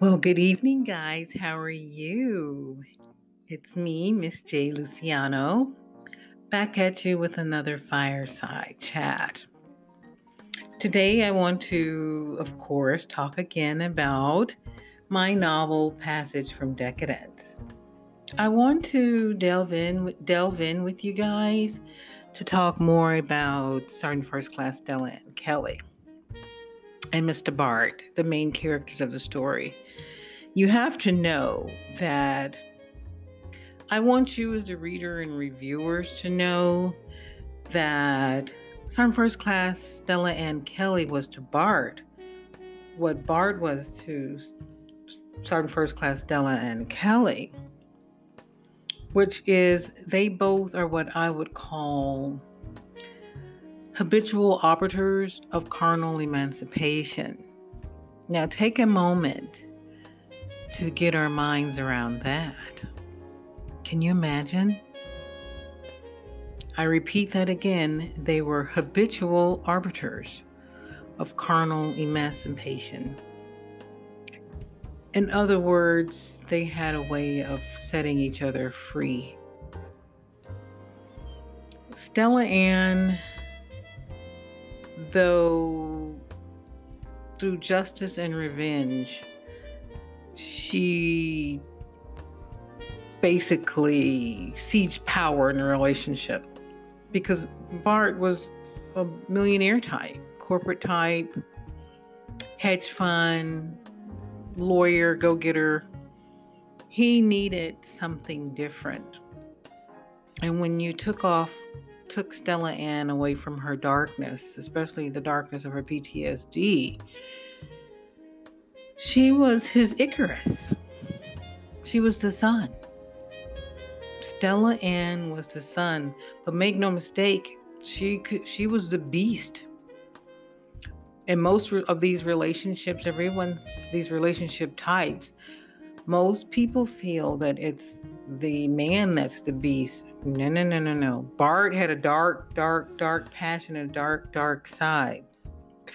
Well, good evening, guys. How are you? It's me, Miss J. Luciano, back at you with another fireside chat. Today, I want to, of course, talk again about my novel Passage from Decadence. I want to delve in delve in with you guys to talk more about Sergeant First Class and Kelly and Mr. Bart, the main characters of the story. You have to know that I want you as a reader and reviewers to know that Sergeant First Class Stella Ann Kelly was to Bart what Bart was to Sergeant First Class Stella Ann Kelly which is they both are what I would call habitual arbiters of carnal emancipation. Now, take a moment to get our minds around that. Can you imagine? I repeat that again. They were habitual arbiters of carnal emancipation. In other words, they had a way of setting each other free. Stella Ann, though through justice and revenge, she basically seized power in a relationship because Bart was a millionaire type, corporate type, hedge fund, lawyer, go getter. He needed something different. And when you took off, took Stella Ann away from her darkness, especially the darkness of her PTSD, she was his Icarus. She was the sun. Stella Ann was the sun, but make no mistake, she could, she was the beast in most of these relationships, everyone, these relationship types, most people feel that it's the man that's the beast. No, no, no, no, no. Bart had a dark, dark, dark passion and a dark, dark side.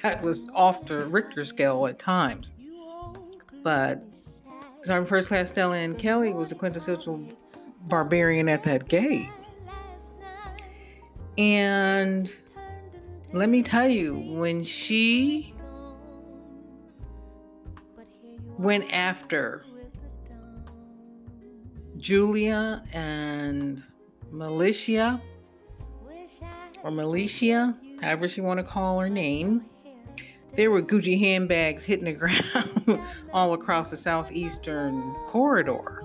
That was off the Richter scale at times. But Sergeant First Class Stella Ann Kelly was a quintessential barbarian at that gate. And let me tell you, when she went after Julia and Militia, or Militia, however she want to call her name, there were Gucci handbags hitting the ground all across the southeastern corridor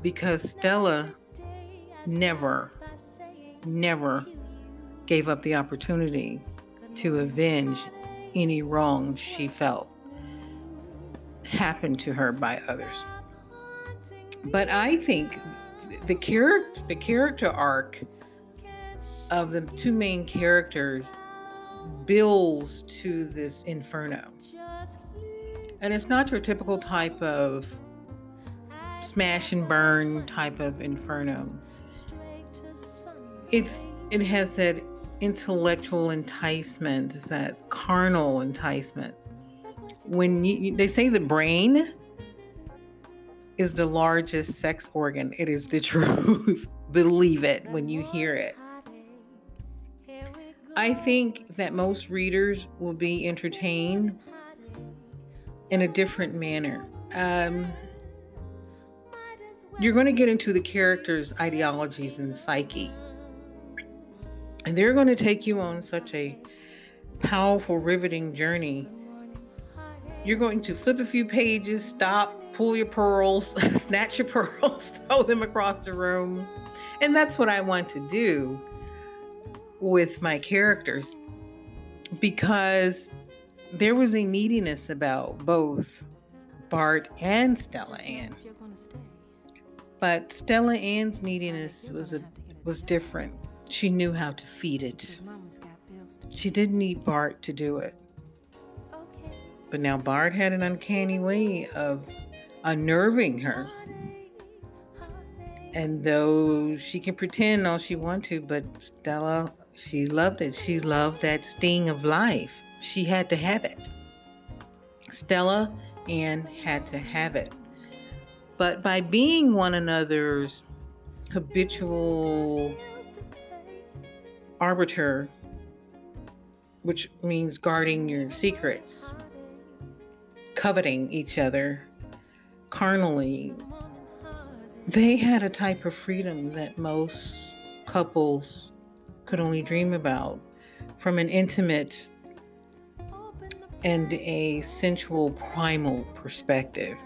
because Stella never, never gave up the opportunity to avenge any wrong she felt happened to her by others. But I think the character the character arc of the two main characters builds to this inferno. And it's not your typical type of smash and burn type of inferno. It's it has that intellectual enticement, that carnal enticement. When you, they say the brain is the largest sex organ, it is the truth. Believe it when you hear it. I think that most readers will be entertained in a different manner. Um, you're going to get into the characters' ideologies and psyche and they're going to take you on such a powerful, riveting journey. You're going to flip a few pages, stop, pull your pearls, snatch your pearls, throw them across the room. And that's what I want to do with my characters because there was a neediness about both Bart and Stella Ann. But Stella Ann's neediness was a was different. She knew how to feed it. She didn't need Bart to do it. But now Bart had an uncanny way of unnerving her. And though she can pretend all she wants to, but Stella, she loved it. She loved that sting of life. She had to have it. Stella Ann had to have it. But by being one another's habitual arbiter, which means guarding your secrets, coveting each other carnally, they had a type of freedom that most couples could only dream about from an intimate and a sensual primal perspective.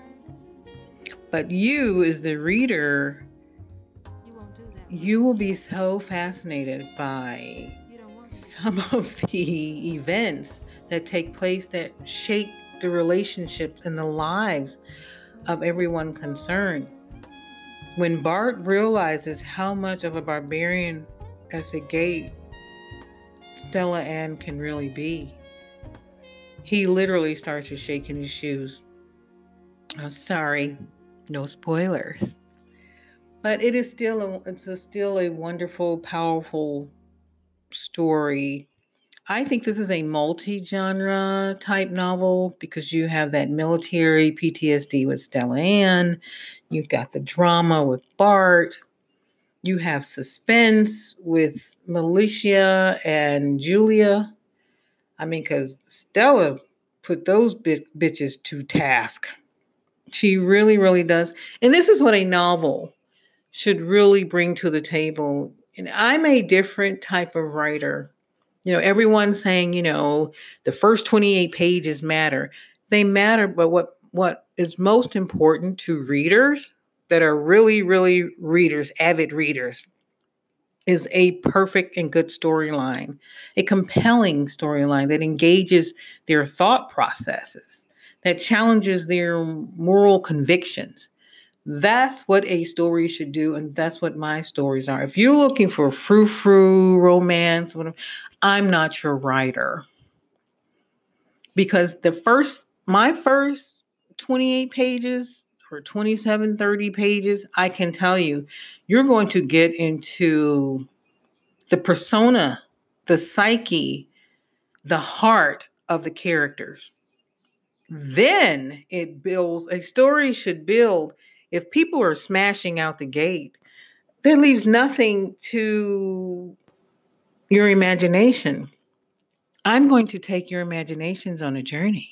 But you, as the reader, you will be so fascinated by some of the events that take place that shape the relationships and the lives of everyone concerned. When Bart realizes how much of a barbarian at the gate Stella Ann can really be, he literally starts to shake in his shoes. I'm sorry, no spoilers. But it is still a, it's a, still a wonderful, powerful story. I think this is a multi-genre type novel because you have that military PTSD with Stella Ann, you've got the drama with Bart, you have suspense with Militia and Julia. I mean, because Stella put those bitches to task. She really, really does. And this is what a novel should really bring to the table. And I'm a different type of writer. You know, everyone's saying, you know, the first 28 pages matter. They matter, but what what is most important to readers that are really, really readers, avid readers, is a perfect and good storyline, a compelling storyline that engages their thought processes, that challenges their moral convictions. That's what a story should do, and that's what my stories are. If you're looking for frou frou romance, whatever, I'm not your writer. Because the first, my first 28 pages or 27, 30 pages, I can tell you, you're going to get into the persona, the psyche, the heart of the characters. Then it builds, a story should build. If people are smashing out the gate, there leaves nothing to your imagination. I'm going to take your imaginations on a journey.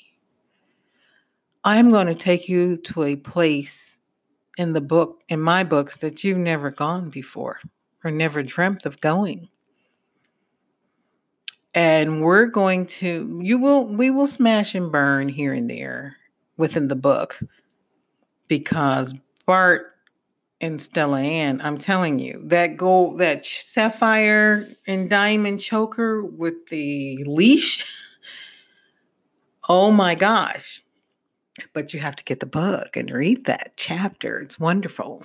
I'm going to take you to a place in the book, in my books, that you've never gone before or never dreamt of going. And we're going to, you will, we will smash and burn here and there within the book because Bart and Stella Ann, I'm telling you, that gold, that sapphire and diamond choker with the leash. Oh my gosh. But you have to get the book and read that chapter. It's wonderful.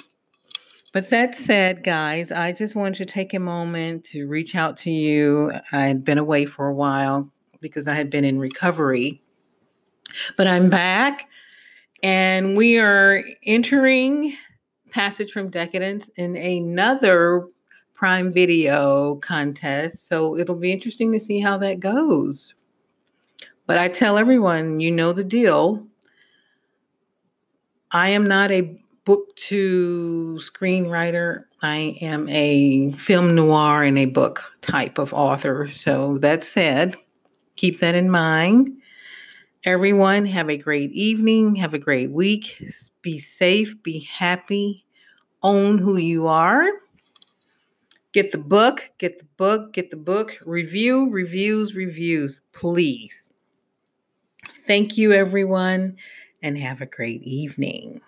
But that said, guys, I just wanted to take a moment to reach out to you. I had been away for a while because I had been in recovery. But I'm back and we are entering Passage from Decadence in another Prime Video contest. So it'll be interesting to see how that goes. But I tell everyone, you know the deal. I am not a book to screenwriter. I am a film noir and a book type of author. So that said, keep that in mind. Everyone, have a great evening. Have a great week. Be safe. Be happy own who you are. Get the book, get the book, get the book. Review, reviews, reviews, please. Thank you, everyone, and have a great evening.